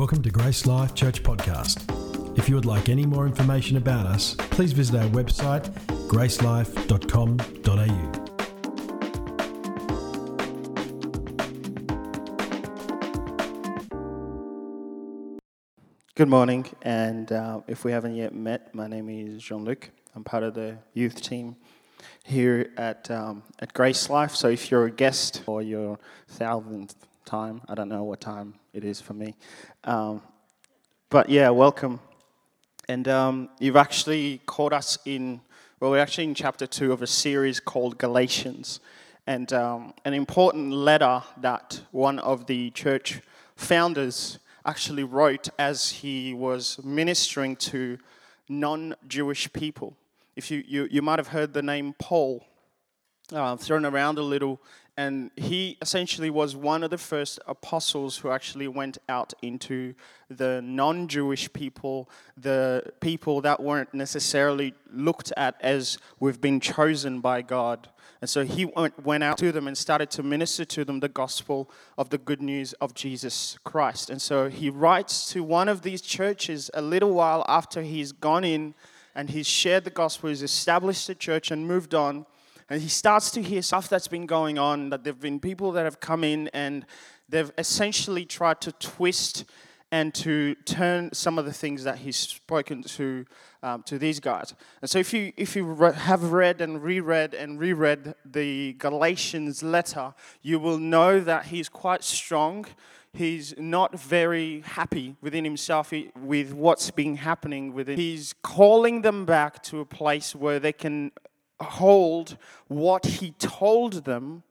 Welcome to Grace Life Church Podcast. If you would like any more information about us, please visit our website gracelife.com.au. Good morning, and uh, if we haven't yet met, my name is Jean Luc. I'm part of the youth team here at um, at Grace Life. So if you're a guest or your thousandth time, I don't know what time it is for me, um, but yeah, welcome. And um, you've actually caught us in well, we're actually in chapter two of a series called Galatians, and um, an important letter that one of the church founders actually wrote as he was ministering to non Jewish people. If you, you, you might have heard the name Paul uh, thrown around a little, and he essentially was one of the first apostles who actually went out into the non Jewish people, the people that weren't necessarily looked at as we've been chosen by God. And so he went out to them and started to minister to them the gospel of the good news of Jesus Christ. And so he writes to one of these churches a little while after he's gone in and he's shared the gospel, he's established the church and moved on. And he starts to hear stuff that's been going on, that there have been people that have come in and they've essentially tried to twist and to turn some of the things that he's spoken to um, to these guys. And so, if you if you re- have read and reread and reread the Galatians letter, you will know that he's quite strong. He's not very happy within himself with what's been happening within. He's calling them back to a place where they can hold what he told them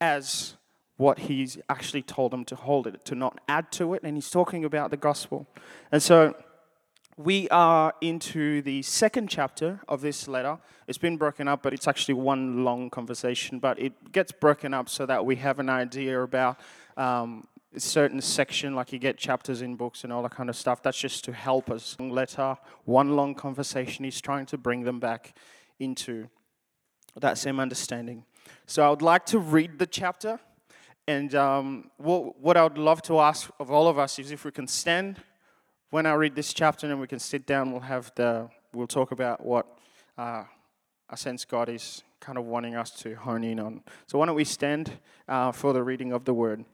as what he's actually told them to hold it, to not add to it. And he's talking about the gospel. And so we are into the second chapter of this letter. It's been broken up, but it's actually one long conversation. But it gets broken up so that we have an idea about um, a certain section, like you get chapters in books and all that kind of stuff. That's just to help us. Letter, one long conversation. He's trying to bring them back into that same understanding. So I would like to read the chapter and um, what, what I would love to ask of all of us is if we can stand when I read this chapter and we can sit down, we'll have the, we'll talk about what uh, I sense God is kind of wanting us to hone in on. So why don't we stand uh, for the reading of the word?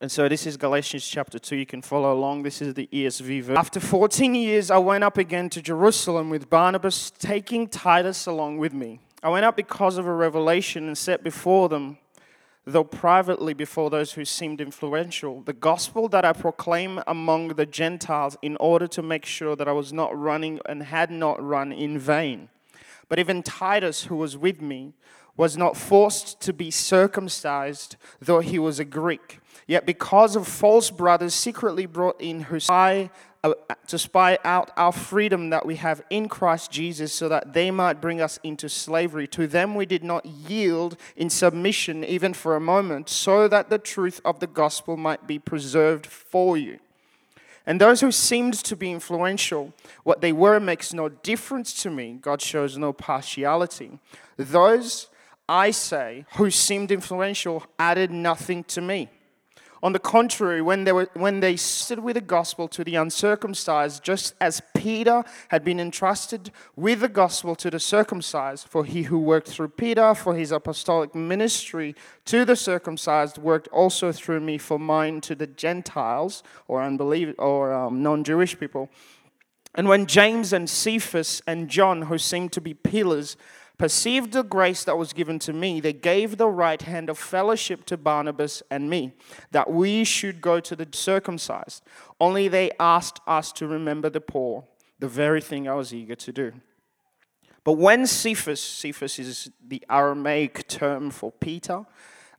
And so this is Galatians chapter 2. You can follow along. This is the ESV version. After 14 years, I went up again to Jerusalem with Barnabas, taking Titus along with me. I went up because of a revelation and set before them though privately before those who seemed influential, the gospel that I proclaim among the Gentiles in order to make sure that I was not running and had not run in vain. But even Titus, who was with me, was not forced to be circumcised, though he was a Greek. Yet because of false brothers secretly brought in who uh, Uh, to spy out our freedom that we have in Christ Jesus so that they might bring us into slavery. To them we did not yield in submission even for a moment, so that the truth of the gospel might be preserved for you. And those who seemed to be influential, what they were makes no difference to me. God shows no partiality. Those, I say, who seemed influential added nothing to me. On the contrary, when they, were, when they stood with the gospel to the uncircumcised, just as Peter had been entrusted with the gospel to the circumcised, for he who worked through Peter for his apostolic ministry to the circumcised worked also through me for mine to the Gentiles or unbelievers or um, non-Jewish people. And when James and Cephas and John, who seemed to be pillars, perceived the grace that was given to me, they gave the right hand of fellowship to Barnabas and me, that we should go to the circumcised. Only they asked us to remember the poor, the very thing I was eager to do. But when Cephas, Cephas is the Aramaic term for Peter,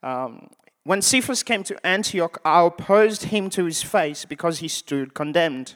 um, when Cephas came to Antioch, I opposed him to his face because he stood condemned.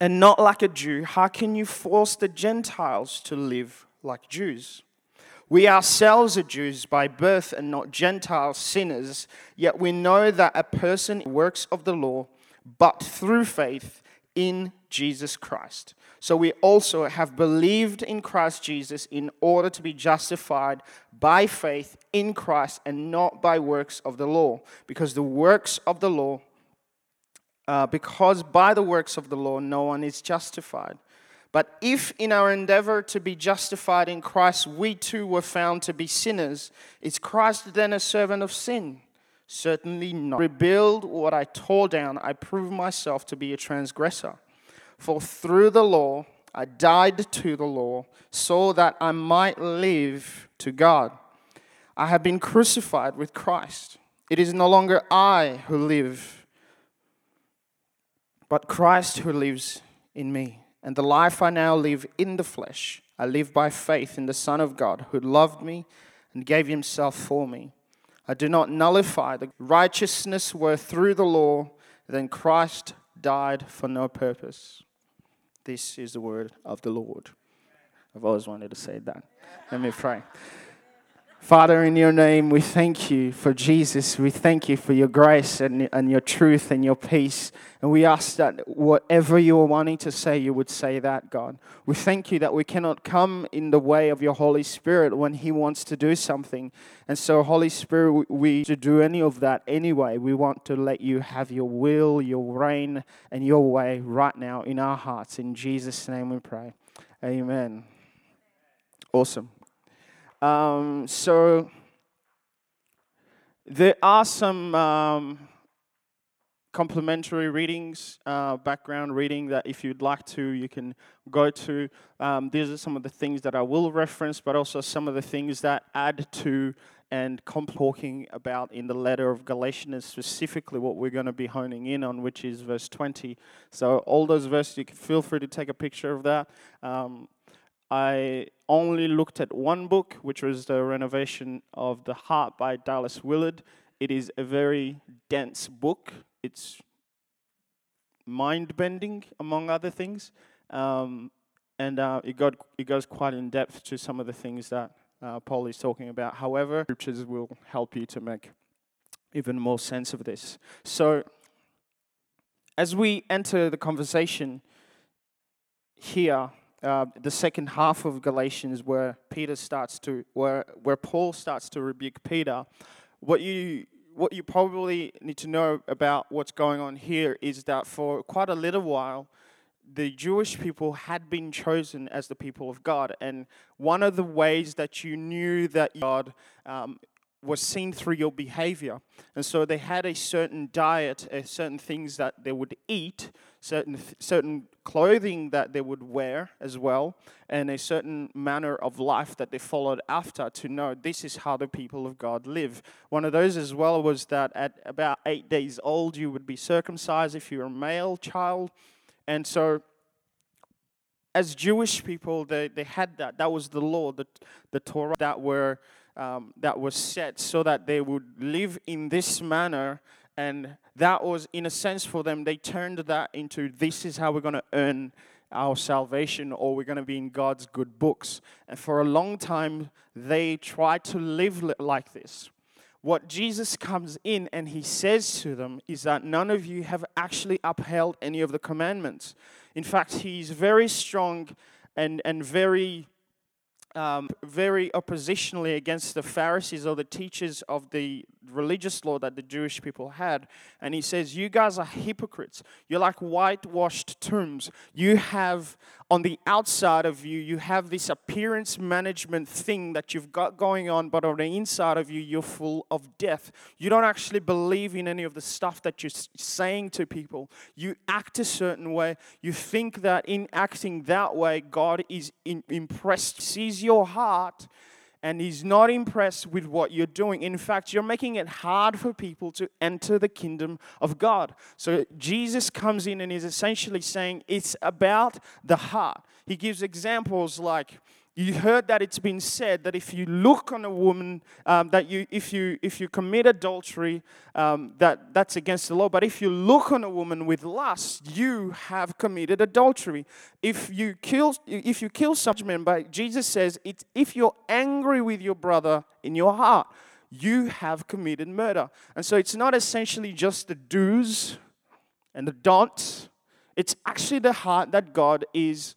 and not like a Jew, how can you force the Gentiles to live like Jews? We ourselves are Jews by birth and not Gentile sinners, yet we know that a person works of the law, but through faith in Jesus Christ. So we also have believed in Christ Jesus in order to be justified by faith in Christ and not by works of the law, because the works of the law uh, because by the works of the law no one is justified. But if in our endeavor to be justified in Christ we too were found to be sinners, is Christ then a servant of sin? Certainly not. Rebuild what I tore down, I prove myself to be a transgressor. For through the law I died to the law, so that I might live to God. I have been crucified with Christ. It is no longer I who live but Christ who lives in me. And the life I now live in the flesh, I live by faith in the Son of God who loved me and gave himself for me. I do not nullify the righteousness were through the law, then Christ died for no purpose. This is the word of the Lord. I've always wanted to say that. Let me pray. Father, in your name, we thank you for Jesus. We thank you for your grace and, and your truth and your peace. And we ask that whatever you are wanting to say, you would say that, God. We thank you that we cannot come in the way of your Holy Spirit when He wants to do something. And so, Holy Spirit, we to do any of that anyway. We want to let you have your will, your reign, and your way right now in our hearts. In Jesus' name we pray. Amen. Awesome. Um, so there are some um, complementary readings, uh, background reading that if you'd like to, you can go to. Um, these are some of the things that I will reference, but also some of the things that add to and comp talking about in the letter of Galatians, specifically what we're going to be honing in on, which is verse 20. So all those verses, you can feel free to take a picture of that. Um, I only looked at one book, which was The Renovation of the Heart by Dallas Willard. It is a very dense book. It's mind bending, among other things. Um, and uh, it, got, it goes quite in depth to some of the things that uh, Paul is talking about. However, scriptures will help you to make even more sense of this. So, as we enter the conversation here, uh, the second half of Galatians, where Peter starts to, where where Paul starts to rebuke Peter, what you what you probably need to know about what's going on here is that for quite a little while, the Jewish people had been chosen as the people of God, and one of the ways that you knew that God um, was seen through your behavior. And so they had a certain diet, a certain things that they would eat, certain certain clothing that they would wear as well, and a certain manner of life that they followed after to know this is how the people of God live. One of those as well was that at about 8 days old you would be circumcised if you're a male child. And so as Jewish people, they, they had that. That was the law, the, the Torah that were um, that was set so that they would live in this manner. And that was, in a sense, for them, they turned that into this is how we're going to earn our salvation or we're going to be in God's good books. And for a long time, they tried to live like this. What Jesus comes in and he says to them is that none of you have actually upheld any of the commandments. In fact, he's very strong and, and very um, very oppositionally against the Pharisees or the teachers of the religious law that the Jewish people had. And he says, You guys are hypocrites. You're like whitewashed tombs. You have, on the outside of you, you have this appearance management thing that you've got going on, but on the inside of you, you're full of death. You don't actually believe in any of the stuff that you're saying to people. You act a certain way. You think that in acting that way, God is in, impressed, sees your heart and he's not impressed with what you're doing. In fact, you're making it hard for people to enter the kingdom of God. So Jesus comes in and is essentially saying it's about the heart. He gives examples like You heard that it's been said that if you look on a woman, um, that you, if you, if you commit adultery, um, that that's against the law. But if you look on a woman with lust, you have committed adultery. If you kill, if you kill someone, but Jesus says, it's if you're angry with your brother in your heart, you have committed murder. And so it's not essentially just the do's and the don'ts. It's actually the heart that God is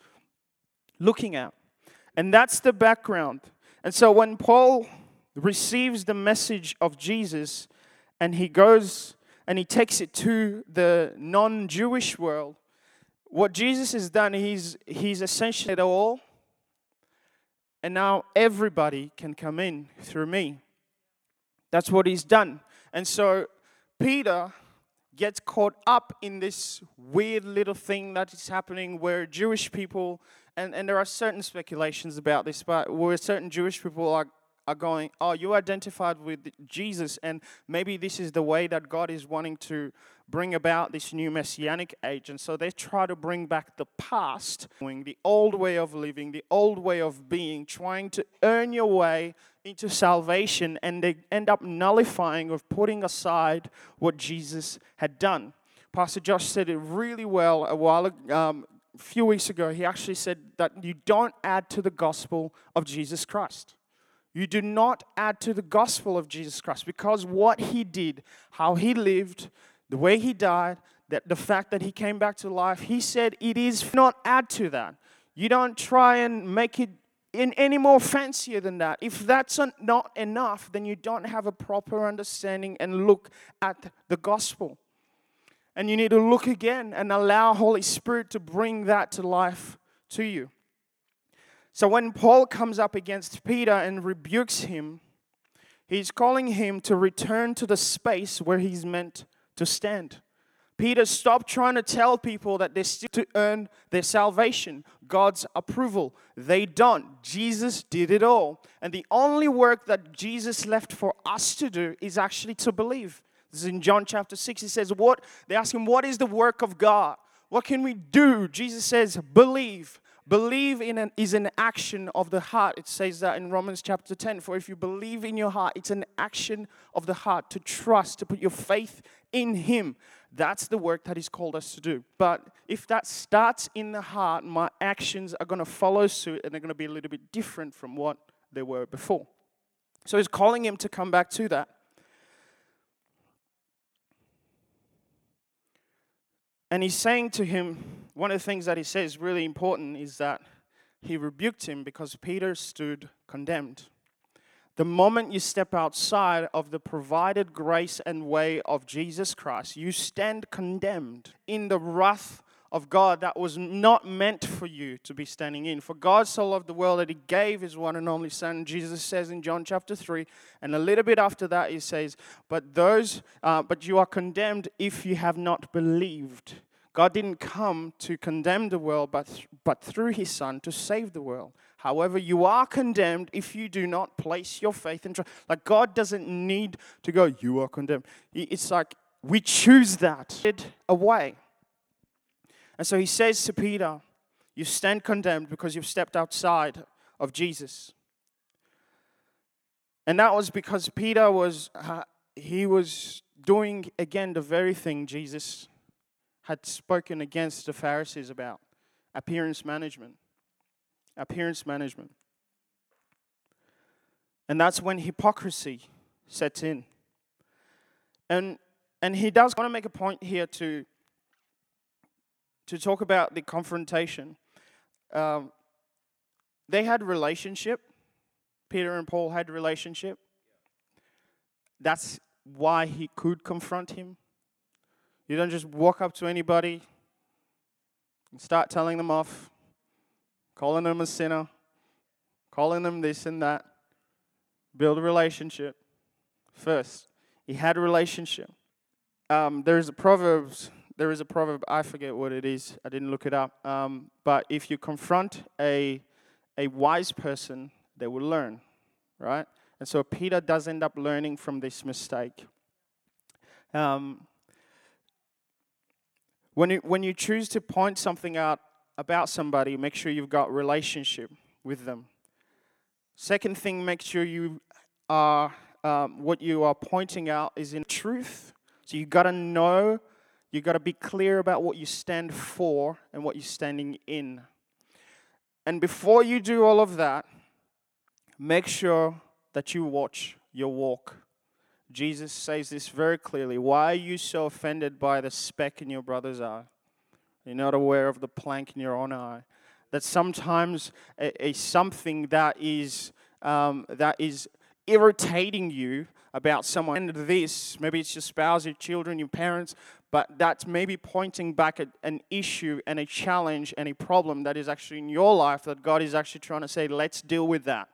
looking at. And that's the background. And so when Paul receives the message of Jesus and he goes and he takes it to the non Jewish world, what Jesus has done, he's, he's essentially it all. And now everybody can come in through me. That's what he's done. And so Peter gets caught up in this weird little thing that is happening where Jewish people and, and there are certain speculations about this, but where certain Jewish people are, are going, oh, you identified with Jesus, and maybe this is the way that God is wanting to bring about this new messianic age. And so they try to bring back the past, the old way of living, the old way of being, trying to earn your way into salvation, and they end up nullifying or putting aside what Jesus had done. Pastor Josh said it really well a while um, a few weeks ago, he actually said that you don't add to the gospel of Jesus Christ. You do not add to the gospel of Jesus Christ because what he did, how he lived, the way he died, that the fact that he came back to life, he said it is not add to that. You don't try and make it in any more fancier than that. If that's not enough, then you don't have a proper understanding and look at the gospel. And you need to look again and allow Holy Spirit to bring that to life to you. So when Paul comes up against Peter and rebukes him, he's calling him to return to the space where he's meant to stand. Peter, stop trying to tell people that they're still to earn their salvation, God's approval. They don't. Jesus did it all. And the only work that Jesus left for us to do is actually to believe. This is in John chapter 6. He says, What? They ask him, What is the work of God? What can we do? Jesus says, Believe. Believe in an, is an action of the heart. It says that in Romans chapter 10. For if you believe in your heart, it's an action of the heart to trust, to put your faith in Him. That's the work that He's called us to do. But if that starts in the heart, my actions are going to follow suit and they're going to be a little bit different from what they were before. So He's calling Him to come back to that. And he's saying to him, one of the things that he says really important is that he rebuked him because Peter stood condemned. The moment you step outside of the provided grace and way of Jesus Christ, you stand condemned in the wrath of God that was not meant for you to be standing in. For God so loved the world that he gave his one and only Son. Jesus says in John chapter 3, and a little bit after that, he says, But those, uh, but you are condemned if you have not believed. God didn't come to condemn the world, but, th- but through his Son to save the world. However, you are condemned if you do not place your faith in trust. Like, God doesn't need to go, You are condemned. It's like we choose that away. And so he says to Peter, You stand condemned because you've stepped outside of Jesus. And that was because Peter was, uh, he was doing again the very thing Jesus had spoken against the Pharisees about appearance management. Appearance management. And that's when hypocrisy sets in. And, and he does want to make a point here to to talk about the confrontation. Um, they had relationship. Peter and Paul had relationship. That's why he could confront him. You don't just walk up to anybody and start telling them off, calling them a sinner, calling them this and that. Build a relationship first. He had a relationship. Um, there's a Proverbs there is a proverb, I forget what it is, I didn't look it up. Um, but if you confront a, a wise person, they will learn, right? And so Peter does end up learning from this mistake. Um, when, you, when you choose to point something out about somebody, make sure you've got relationship with them. Second thing, make sure you are um, what you are pointing out is in truth. So you've got to know, you got to be clear about what you stand for and what you're standing in. And before you do all of that, make sure that you watch your walk. Jesus says this very clearly. Why are you so offended by the speck in your brother's eye? You're not aware of the plank in your own eye. That sometimes a, a something that is um, that is irritating you about someone and this maybe it's your spouse your children your parents but that's maybe pointing back at an issue and a challenge and a problem that is actually in your life that god is actually trying to say let's deal with that.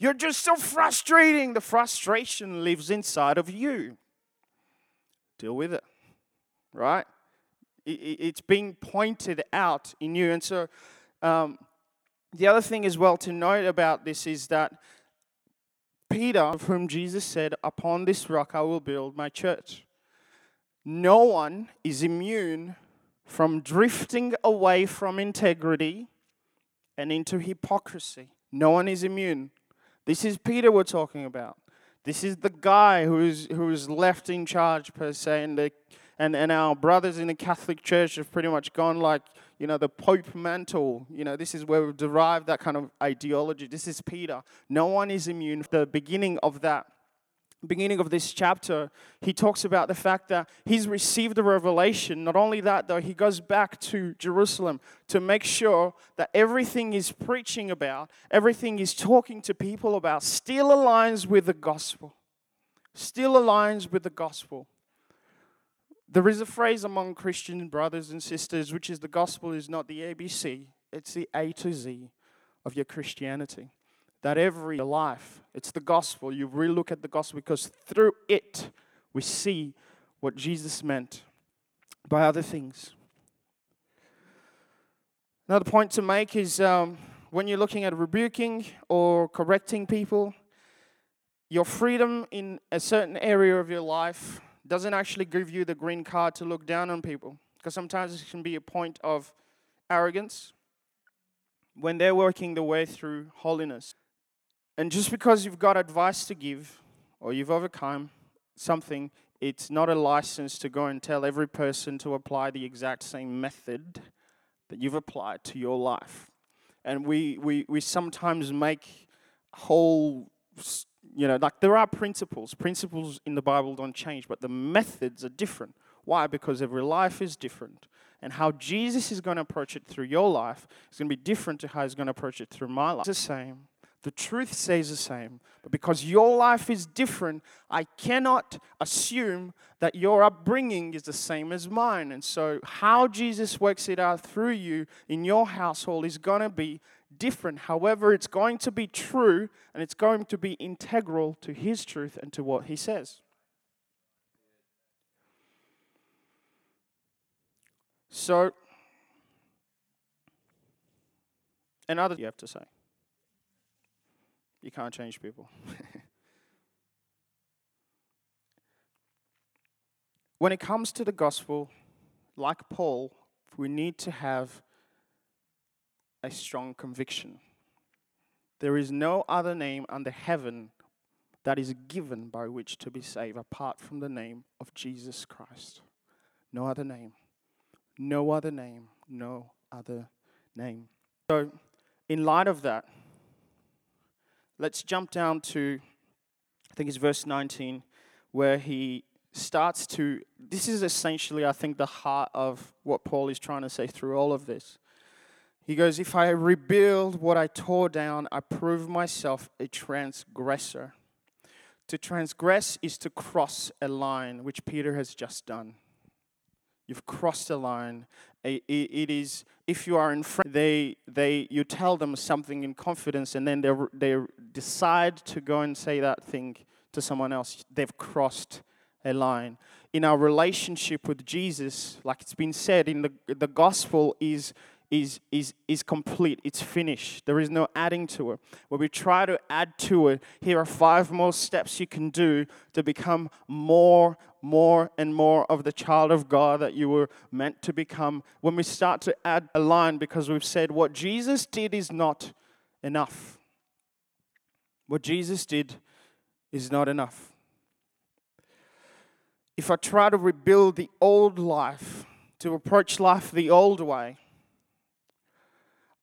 You're just so frustrating. The frustration lives inside of you. Deal with it right? It's being pointed out in you. And so um, the other thing as well to note about this is that Peter, of whom Jesus said, Upon this rock I will build my church. No one is immune from drifting away from integrity and into hypocrisy. No one is immune. This is Peter we're talking about. This is the guy who's, who's left in charge, per se, and, the, and, and our brothers in the Catholic Church have pretty much gone like, you know, the Pope mantle. You know, this is where we've derived that kind of ideology. This is Peter. No one is immune. The beginning of that, beginning of this chapter, he talks about the fact that he's received a revelation. Not only that, though, he goes back to Jerusalem to make sure that everything he's preaching about, everything he's talking to people about, still aligns with the gospel. Still aligns with the gospel. There is a phrase among Christian brothers and sisters, which is the gospel is not the ABC, it's the A to Z of your Christianity. That every life, it's the gospel. You really look at the gospel because through it we see what Jesus meant by other things. Another point to make is um, when you're looking at rebuking or correcting people, your freedom in a certain area of your life doesn't actually give you the green card to look down on people. Because sometimes it can be a point of arrogance when they're working their way through holiness. And just because you've got advice to give or you've overcome something, it's not a license to go and tell every person to apply the exact same method that you've applied to your life. And we, we, we sometimes make whole you know, like there are principles. Principles in the Bible don't change, but the methods are different. Why? Because every life is different. And how Jesus is going to approach it through your life is going to be different to how he's going to approach it through my life. It's the same. The truth stays the same. But because your life is different, I cannot assume that your upbringing is the same as mine. And so, how Jesus works it out through you in your household is going to be different. However, it's going to be true and it's going to be integral to His truth and to what He says. So, another you have to say. You can't change people. when it comes to the gospel, like Paul, we need to have a strong conviction. There is no other name under heaven that is given by which to be saved apart from the name of Jesus Christ. No other name. No other name. No other name. So, in light of that, let's jump down to, I think it's verse 19, where he starts to. This is essentially, I think, the heart of what Paul is trying to say through all of this. He goes, If I rebuild what I tore down, I prove myself a transgressor. To transgress is to cross a line, which Peter has just done. You've crossed a line. It is if you are in front, they they you tell them something in confidence, and then they they decide to go and say that thing to someone else. They've crossed a line. In our relationship with Jesus, like it's been said in the the gospel, is is, is, is complete. It's finished. There is no adding to it. When we try to add to it, here are five more steps you can do to become more, more, and more of the child of God that you were meant to become. When we start to add a line because we've said what Jesus did is not enough. What Jesus did is not enough. If I try to rebuild the old life, to approach life the old way,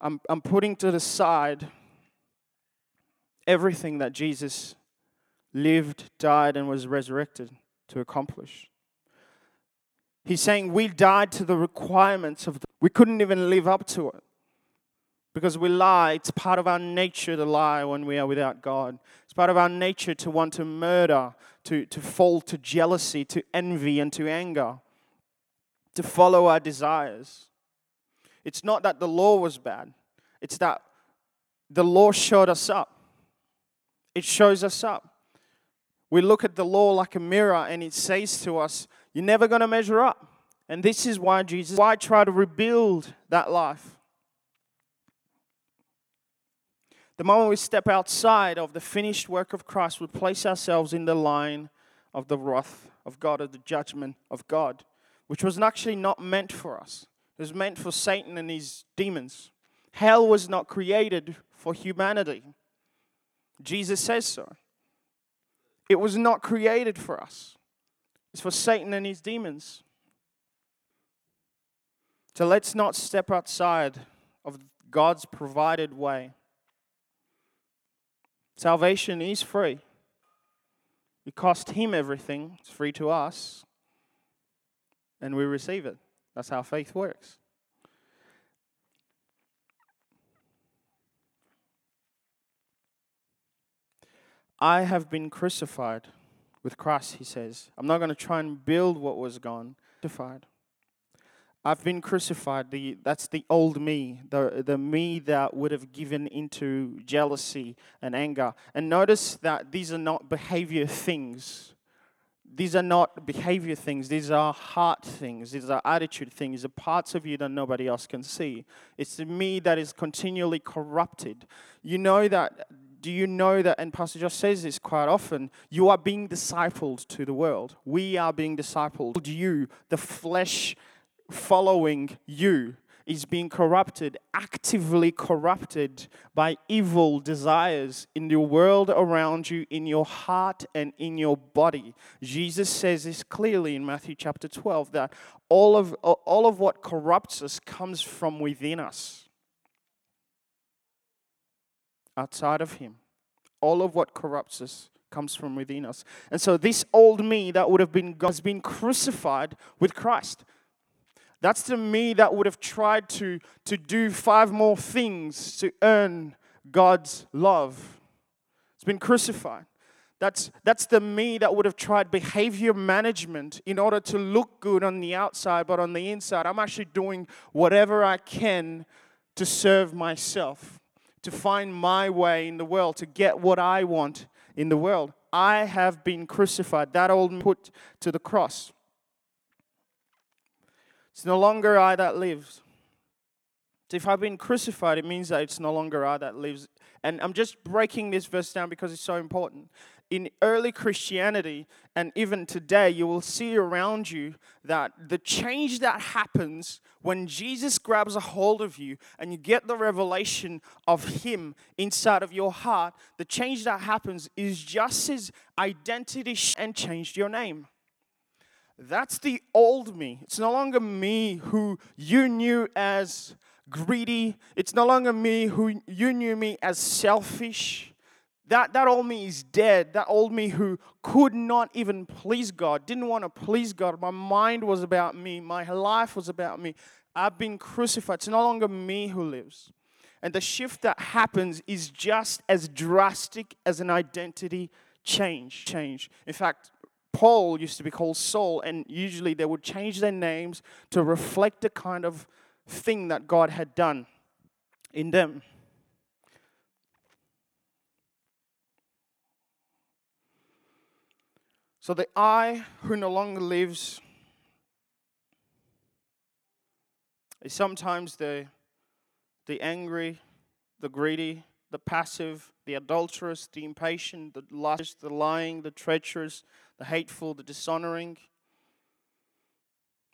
I'm, I'm putting to the side everything that Jesus lived, died, and was resurrected to accomplish. He's saying we died to the requirements of, the, we couldn't even live up to it. Because we lie, it's part of our nature to lie when we are without God. It's part of our nature to want to murder, to, to fall to jealousy, to envy, and to anger, to follow our desires. It's not that the law was bad, it's that the law showed us up. It shows us up. We look at the law like a mirror and it says to us, You're never going to measure up. And this is why Jesus, why try to rebuild that life? The moment we step outside of the finished work of Christ, we place ourselves in the line of the wrath of God, of the judgment of God, which was actually not meant for us. It was meant for Satan and his demons. Hell was not created for humanity. Jesus says so. It was not created for us, it's for Satan and his demons. So let's not step outside of God's provided way. Salvation is free. It cost him everything, it's free to us, and we receive it. That's how faith works. I have been crucified with Christ, he says. I'm not going to try and build what was gone. Crucified. I've been crucified. The, that's the old me, the, the me that would have given into jealousy and anger. And notice that these are not behavior things. These are not behavior things. These are heart things. These are attitude things. the parts of you that nobody else can see. It's the me that is continually corrupted. You know that do you know that, and Pastor Josh says this quite often, you are being discipled to the world. We are being discipled. You, the flesh following you is being corrupted, actively corrupted by evil desires in the world around you, in your heart, and in your body. Jesus says this clearly in Matthew chapter 12 that all of, all of what corrupts us comes from within us, outside of Him. All of what corrupts us comes from within us. And so, this old me that would have been God has been crucified with Christ. That's the me that would have tried to, to do five more things to earn God's love. It's been crucified. That's, that's the me that would have tried behavior management in order to look good on the outside, but on the inside, I'm actually doing whatever I can to serve myself, to find my way in the world, to get what I want in the world. I have been crucified. That old put to the cross. It's no longer I that lives. So if I've been crucified, it means that it's no longer I that lives. And I'm just breaking this verse down because it's so important. In early Christianity, and even today, you will see around you that the change that happens when Jesus grabs a hold of you and you get the revelation of Him inside of your heart, the change that happens is just His identity and changed your name. That's the old me. It's no longer me who you knew as greedy. It's no longer me who you knew me as selfish. That, that old me is dead. That old me who could not even please God, didn't want to please God. My mind was about me. My life was about me. I've been crucified. It's no longer me who lives. And the shift that happens is just as drastic as an identity change. Change. In fact, Paul used to be called Saul, and usually they would change their names to reflect the kind of thing that God had done in them. So the I who no longer lives is sometimes the, the angry, the greedy, the passive, the adulterous, the impatient, the lust, the lying, the treacherous, the hateful, the dishonoring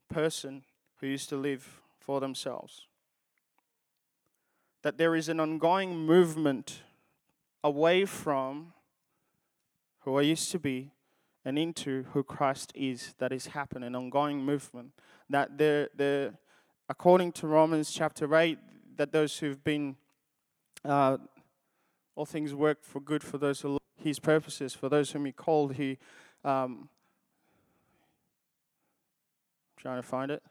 person who used to live for themselves. That there is an ongoing movement away from who I used to be and into who Christ is that is happening, an ongoing movement. That the the according to Romans chapter eight, that those who've been uh, all things work for good for those who love his purposes, for those whom he called, he um, trying to find it.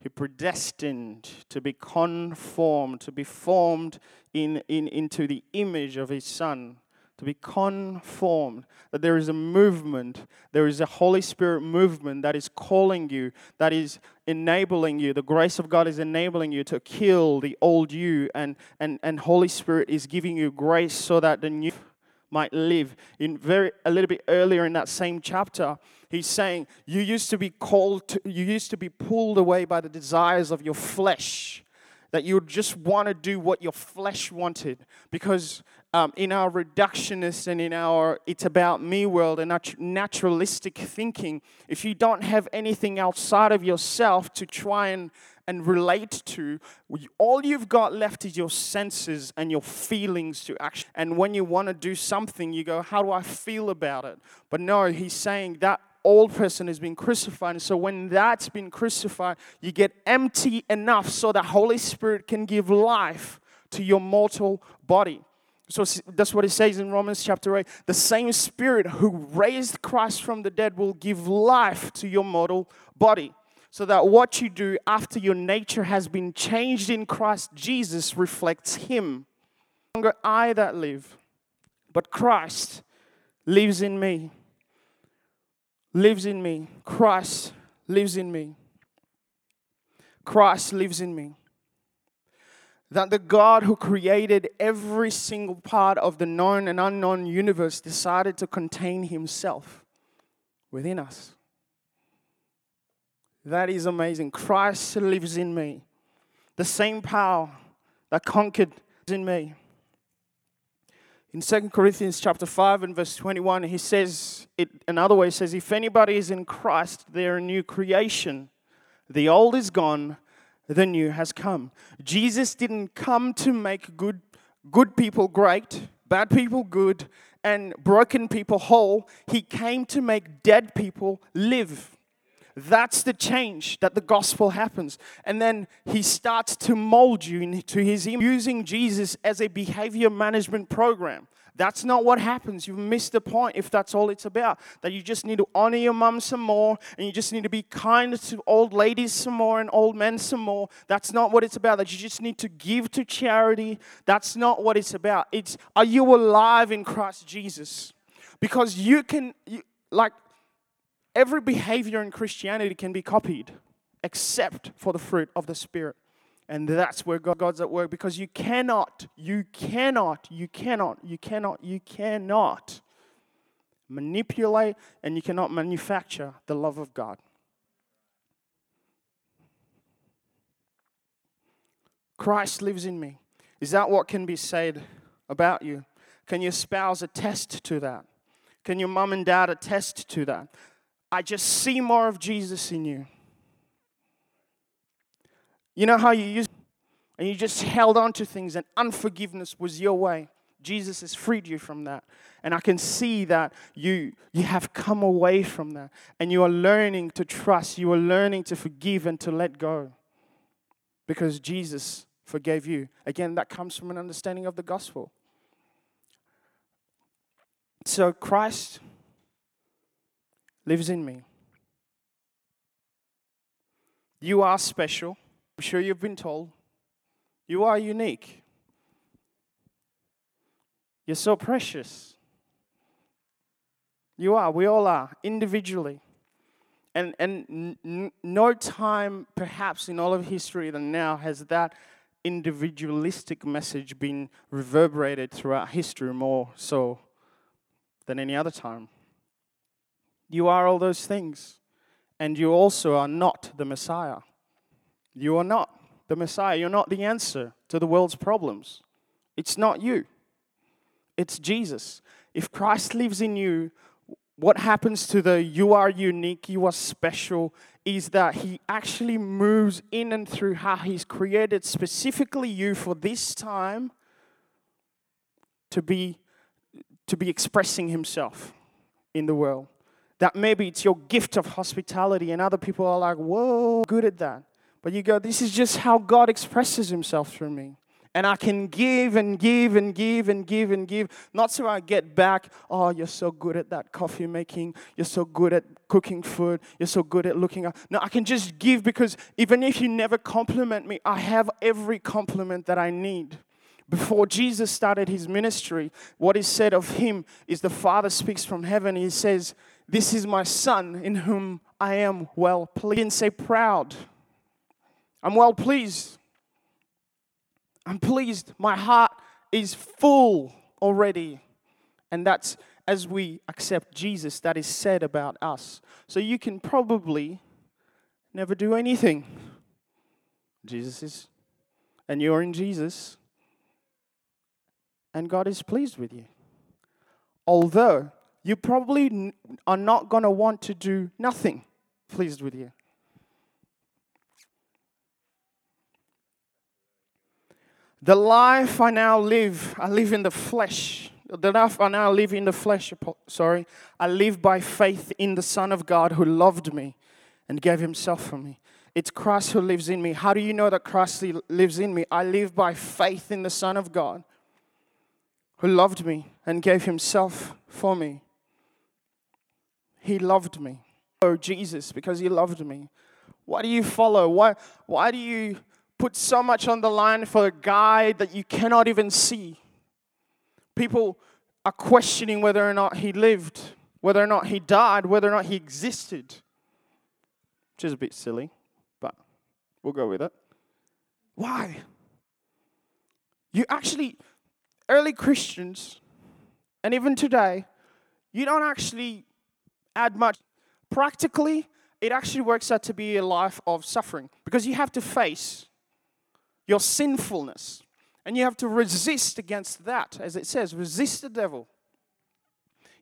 He predestined to be conformed, to be formed in, in, into the image of his son, to be conformed. That there is a movement, there is a Holy Spirit movement that is calling you, that is enabling you. The grace of God is enabling you to kill the old you, and, and, and Holy Spirit is giving you grace so that the new might live. In very a little bit earlier in that same chapter, he's saying you used to be called to, you used to be pulled away by the desires of your flesh that you just want to do what your flesh wanted because um, in our reductionist and in our it's about me world and our naturalistic thinking if you don't have anything outside of yourself to try and and relate to, all you've got left is your senses and your feelings to action. And when you want to do something, you go, How do I feel about it? But no, he's saying that old person has been crucified. And so when that's been crucified, you get empty enough so the Holy Spirit can give life to your mortal body. So that's what it says in Romans chapter 8. The same Spirit who raised Christ from the dead will give life to your mortal body so that what you do after your nature has been changed in Christ Jesus reflects Him. No longer I that live, but Christ lives in me. Lives in me. Christ lives in me. Christ lives in me. That the God who created every single part of the known and unknown universe decided to contain Himself within us. That is amazing. Christ lives in me. The same power that conquered in me. In 2 Corinthians chapter 5 and verse 21, he says, it another way, he says, if anybody is in Christ, they're a new creation. The old is gone, the new has come. Jesus didn't come to make good, good people great, bad people good, and broken people whole. He came to make dead people live. That's the change that the gospel happens. And then he starts to mold you into his image, using Jesus as a behavior management program. That's not what happens. You've missed the point if that's all it's about. That you just need to honor your mum some more and you just need to be kind to old ladies some more and old men some more. That's not what it's about. That you just need to give to charity. That's not what it's about. It's are you alive in Christ Jesus? Because you can, you, like, Every behavior in Christianity can be copied except for the fruit of the Spirit. And that's where God's at work because you cannot, you cannot, you cannot, you cannot, you cannot manipulate and you cannot manufacture the love of God. Christ lives in me. Is that what can be said about you? Can your spouse attest to that? Can your mom and dad attest to that? I just see more of Jesus in you. You know how you used and you just held on to things and unforgiveness was your way. Jesus has freed you from that. And I can see that you, you have come away from that. And you are learning to trust. You are learning to forgive and to let go. Because Jesus forgave you. Again, that comes from an understanding of the gospel. So Christ lives in me. You are special. I'm sure you've been told. You are unique. You're so precious. You are. We all are, individually. And, and n- no time, perhaps in all of history than now, has that individualistic message been reverberated throughout history more so than any other time. You are all those things. And you also are not the Messiah. You are not the Messiah. You're not the answer to the world's problems. It's not you, it's Jesus. If Christ lives in you, what happens to the you are unique, you are special, is that He actually moves in and through how He's created specifically you for this time to be to be expressing himself in the world. That maybe it's your gift of hospitality, and other people are like, whoa, good at that. But you go, this is just how God expresses himself through me. And I can give and give and give and give and give. Not so I get back, oh, you're so good at that coffee making. You're so good at cooking food. You're so good at looking up. No, I can just give because even if you never compliment me, I have every compliment that I need. Before Jesus started his ministry, what is said of him is the Father speaks from heaven. He says, This is my Son in whom I am well pleased. He say proud. I'm well pleased. I'm pleased. My heart is full already. And that's as we accept Jesus, that is said about us. So you can probably never do anything. Jesus is, and you're in Jesus, and God is pleased with you. Although you probably are not going to want to do nothing pleased with you. The life I now live, I live in the flesh. The life I now live in the flesh, sorry, I live by faith in the Son of God who loved me and gave himself for me. It's Christ who lives in me. How do you know that Christ lives in me? I live by faith in the Son of God who loved me and gave himself for me. He loved me. Oh, Jesus, because he loved me. Why do you follow? Why, why do you put so much on the line for a guy that you cannot even see. People are questioning whether or not he lived, whether or not he died, whether or not he existed. Which is a bit silly, but we'll go with it. Why? You actually, early Christians, and even today, you don't actually add much. Practically, it actually works out to be a life of suffering because you have to face your sinfulness. And you have to resist against that, as it says, resist the devil.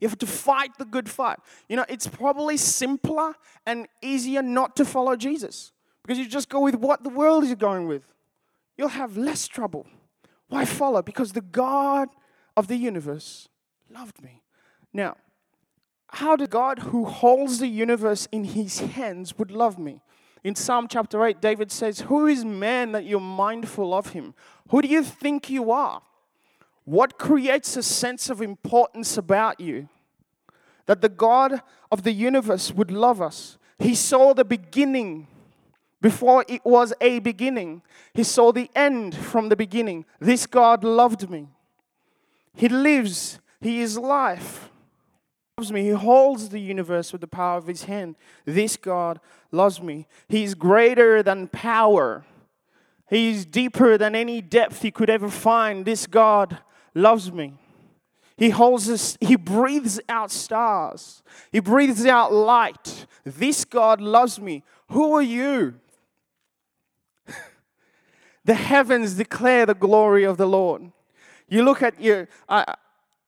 You have to fight the good fight. You know, it's probably simpler and easier not to follow Jesus because you just go with what the world is going with. You'll have less trouble. Why follow? Because the God of the universe loved me. Now, how did God who holds the universe in his hands would love me? In Psalm chapter 8, David says, Who is man that you're mindful of him? Who do you think you are? What creates a sense of importance about you? That the God of the universe would love us. He saw the beginning before it was a beginning. He saw the end from the beginning. This God loved me. He lives, He is life He loves me. He holds the universe with the power of his hand. This God loves me. He is greater than power. He is deeper than any depth he could ever find. This God loves me. He holds us, he breathes out stars. He breathes out light. This God loves me. Who are you? The heavens declare the glory of the Lord. You look at your, I,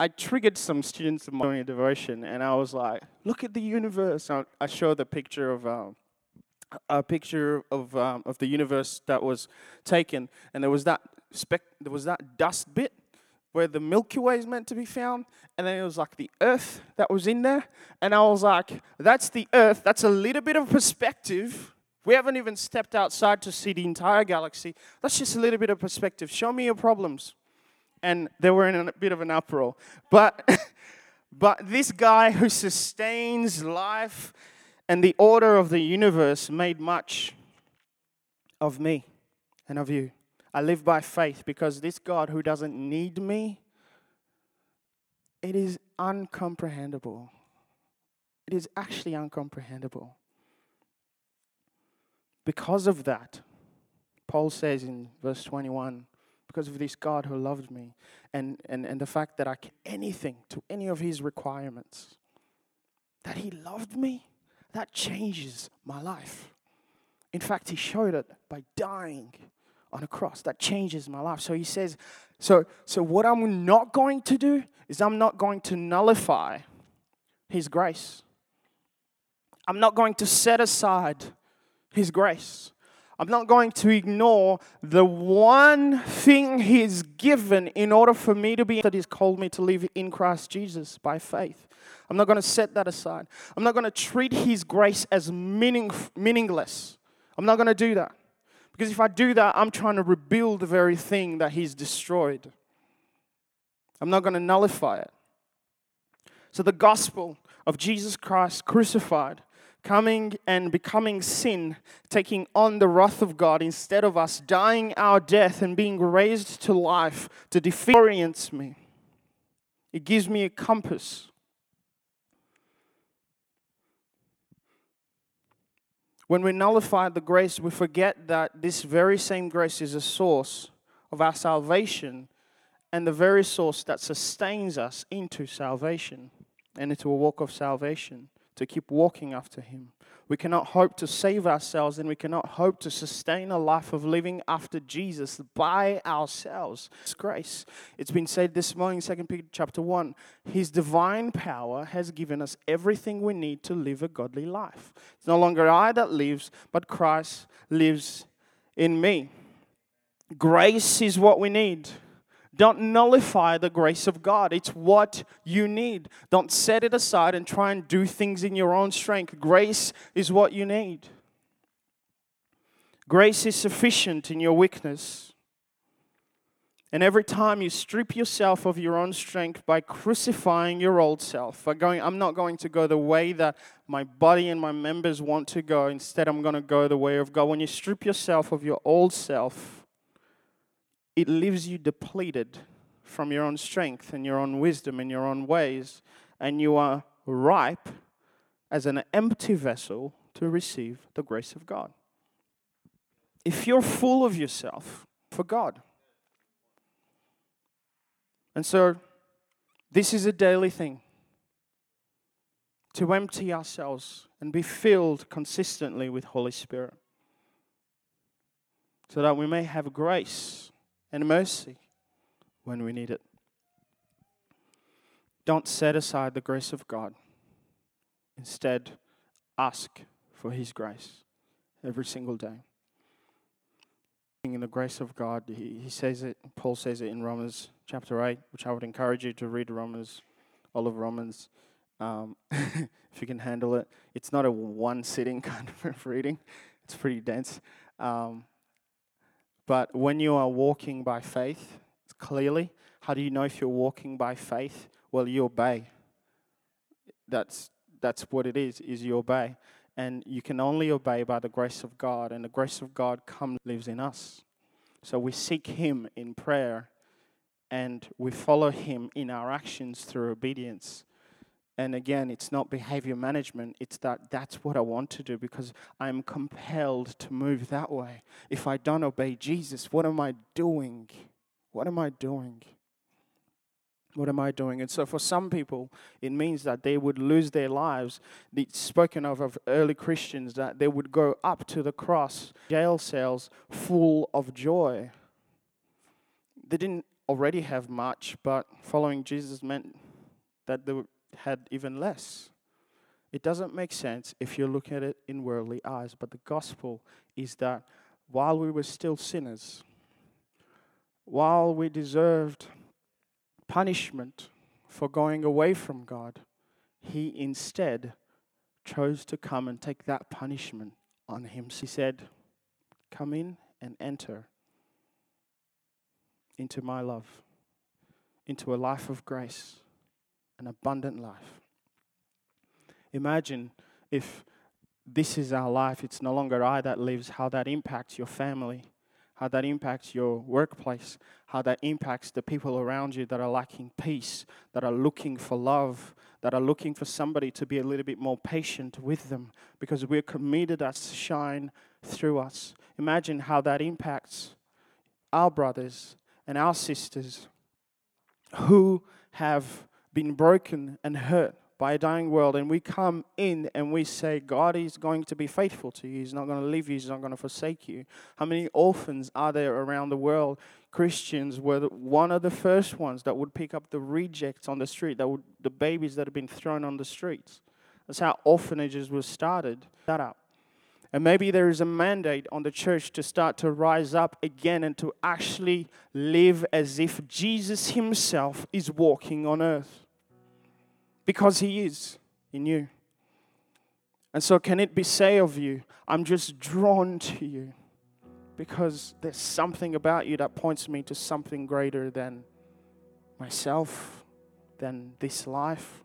I triggered some students in my devotion, and I was like, "Look at the universe." I, I showed the picture of um, a picture of um, of the universe that was taken, and there was that speck, there was that dust bit where the Milky Way is meant to be found, and then it was like the Earth that was in there, and I was like, "That's the Earth. That's a little bit of perspective." We haven't even stepped outside to see the entire galaxy. That's just a little bit of perspective. Show me your problems and they were in a bit of an uproar. But, but this guy who sustains life and the order of the universe made much of me and of you. I live by faith because this God who doesn't need me, it is uncomprehendable. It is actually uncomprehendable. Because of that, Paul says in verse 21 because of this God who loved me and, and, and the fact that I can anything to any of his requirements. That he loved me, that changes my life. In fact, he showed it by dying on a cross. That changes my life. So he says, so, so what I'm not going to do is I'm not going to nullify his grace. I'm not going to set aside his grace. I'm not going to ignore the one thing He's given in order for me to be that He's called me to live in Christ Jesus by faith. I'm not going to set that aside. I'm not going to treat His grace as meaning, meaningless. I'm not going to do that. Because if I do that, I'm trying to rebuild the very thing that He's destroyed. I'm not going to nullify it. So, the gospel of Jesus Christ crucified coming and becoming sin, taking on the wrath of God instead of us dying our death and being raised to life to defeat me. It gives me a compass. When we nullify the grace, we forget that this very same grace is a source of our salvation and the very source that sustains us into salvation and into a walk of salvation to keep walking after Him. We cannot hope to save ourselves and we cannot hope to sustain a life of living after Jesus by ourselves. It's grace. It's been said this morning, 2 Peter chapter 1. His divine power has given us everything we need to live a godly life. It's no longer I that lives, but Christ lives in me. Grace is what we need. Don't nullify the grace of God. It's what you need. Don't set it aside and try and do things in your own strength. Grace is what you need. Grace is sufficient in your weakness. And every time you strip yourself of your own strength by crucifying your old self, by going, I'm not going to go the way that my body and my members want to go. Instead, I'm going to go the way of God. When you strip yourself of your old self, it leaves you depleted from your own strength and your own wisdom and your own ways, and you are ripe as an empty vessel to receive the grace of God. If you're full of yourself for God. And so, this is a daily thing to empty ourselves and be filled consistently with Holy Spirit so that we may have grace and mercy when we need it. Don't set aside the grace of God. Instead, ask for His grace every single day. In the grace of God, he, he says it, Paul says it in Romans chapter 8, which I would encourage you to read Romans, all of Romans, um, if you can handle it. It's not a one sitting kind of reading, it's pretty dense. Um, but when you are walking by faith, clearly, how do you know if you're walking by faith? Well, you obey. That's that's what it is, is you obey. And you can only obey by the grace of God, and the grace of God comes lives in us. So we seek him in prayer and we follow him in our actions through obedience. And again, it's not behavior management, it's that that's what I want to do because I'm compelled to move that way. If I don't obey Jesus, what am I doing? What am I doing? What am I doing? And so, for some people, it means that they would lose their lives. It's spoken of of early Christians that they would go up to the cross, jail cells full of joy. They didn't already have much, but following Jesus meant that they would had even less. It doesn't make sense if you look at it in worldly eyes, but the gospel is that while we were still sinners, while we deserved punishment for going away from God, He instead chose to come and take that punishment on Him. He said, Come in and enter into my love, into a life of grace an abundant life. Imagine if this is our life, it's no longer I that lives, how that impacts your family, how that impacts your workplace, how that impacts the people around you that are lacking peace, that are looking for love, that are looking for somebody to be a little bit more patient with them because we're committed to shine through us. Imagine how that impacts our brothers and our sisters who have been broken and hurt by a dying world, and we come in and we say, God is going to be faithful to you. He's not going to leave you. He's not going to forsake you. How many orphans are there around the world? Christians were one of the first ones that would pick up the rejects on the street, that would, the babies that have been thrown on the streets. That's how orphanages were started. That up. And maybe there is a mandate on the church to start to rise up again and to actually live as if Jesus Himself is walking on earth. Because He is in you. And so, can it be say of you, I'm just drawn to you because there's something about you that points me to something greater than myself, than this life?